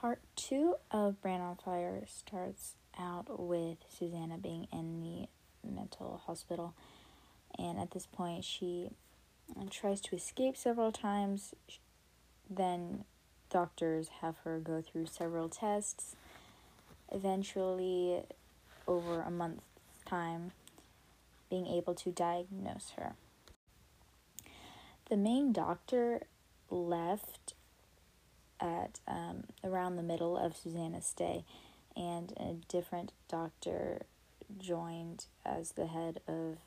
Part two of Brain on Fire starts out with Susanna being in the mental hospital, and at this point, she tries to escape several times. Then, doctors have her go through several tests. Eventually, over a month's time, being able to diagnose her. The main doctor left at um, around the middle of Susanna's stay, and a different doctor joined as the head of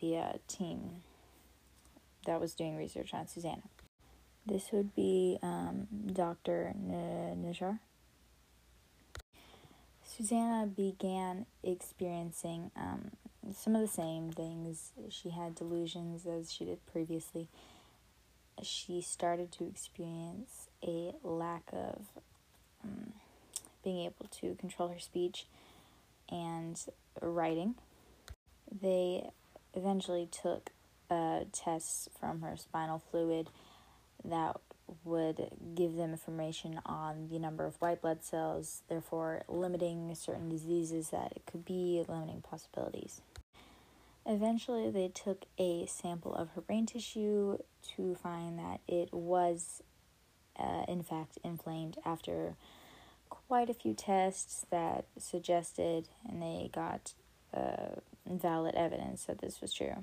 the uh, team that was doing research on Susanna. This would be um, Dr. Najjar. Susanna began experiencing um, some of the same things. She had delusions as she did previously. She started to experience a lack of um, being able to control her speech and writing. They eventually took uh, tests from her spinal fluid that would give them information on the number of white blood cells, therefore limiting certain diseases that it could be, limiting possibilities. Eventually, they took a sample of her brain tissue to find that it was, uh, in fact, inflamed after quite a few tests that suggested and they got uh, valid evidence that this was true.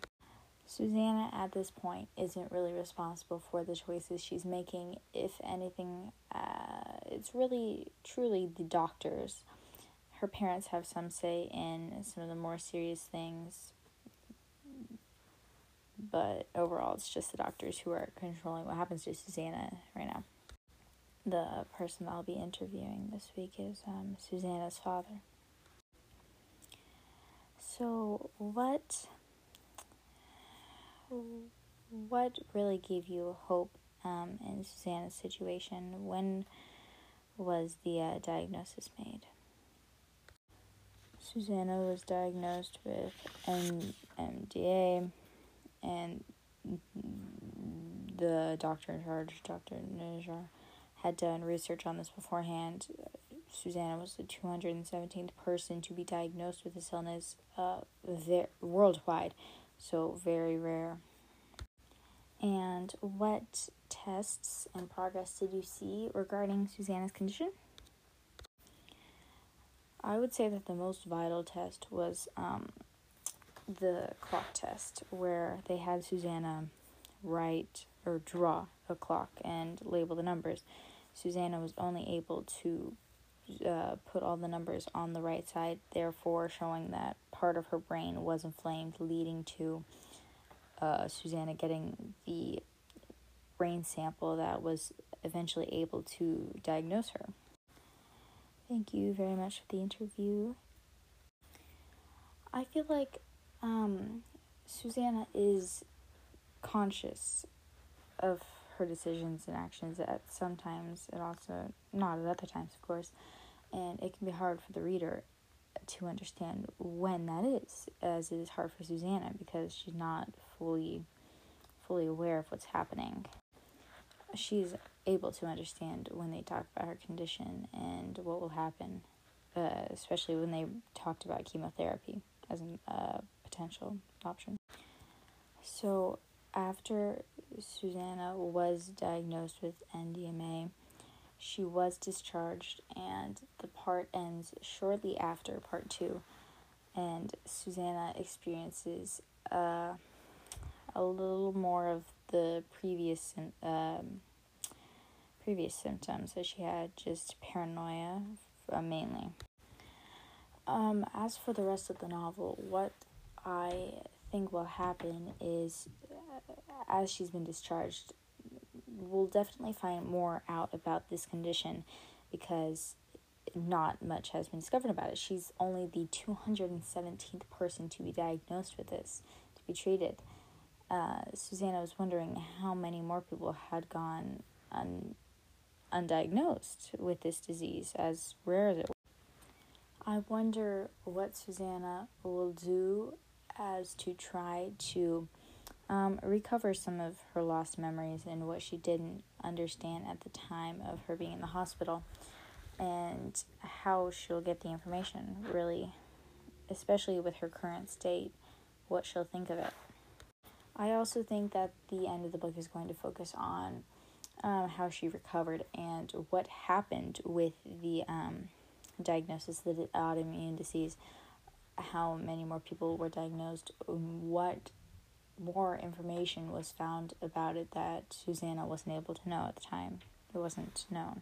Susanna, at this point, isn't really responsible for the choices she's making. If anything, uh, it's really, truly the doctors. Her parents have some say in some of the more serious things, but overall, it's just the doctors who are controlling what happens to Susanna right now. The person I'll be interviewing this week is um, Susanna's father. So, what what really gave you hope um, in Susanna's situation? When was the uh, diagnosis made? Susanna was diagnosed with MDA, and the doctor in charge, Dr. Najjar, had done research on this beforehand. Susanna was the 217th person to be diagnosed with this illness uh, ver- worldwide, so very rare. And what tests and progress did you see regarding Susanna's condition? I would say that the most vital test was um, the clock test, where they had Susanna write or draw a clock and label the numbers. Susanna was only able to uh, put all the numbers on the right side, therefore showing that part of her brain was inflamed, leading to uh, Susanna getting the brain sample that was eventually able to diagnose her. Thank you very much for the interview. I feel like um, Susanna is conscious of her decisions and actions at sometimes and also not at other times of course. And it can be hard for the reader to understand when that is as it is hard for Susanna because she's not fully fully aware of what's happening. She's able to understand when they talk about her condition and what will happen uh, especially when they talked about chemotherapy as a uh, potential option. So after Susanna was diagnosed with NDMA, she was discharged, and the part ends shortly after part two. And Susanna experiences uh, a little more of the previous um, previous symptoms that she had, just paranoia uh, mainly. Um, as for the rest of the novel, what I think will happen is as she's been discharged, we'll definitely find more out about this condition because not much has been discovered about it. She's only the 217th person to be diagnosed with this, to be treated. Uh, Susanna was wondering how many more people had gone un- undiagnosed with this disease, as rare as it was. I wonder what Susanna will do as to try to um, recover some of her lost memories and what she didn't understand at the time of her being in the hospital. and how she'll get the information, really, especially with her current state, what she'll think of it. I also think that the end of the book is going to focus on um, how she recovered and what happened with the um, diagnosis of the autoimmune disease, how many more people were diagnosed, what more information was found about it that Susanna wasn't able to know at the time. It wasn't known.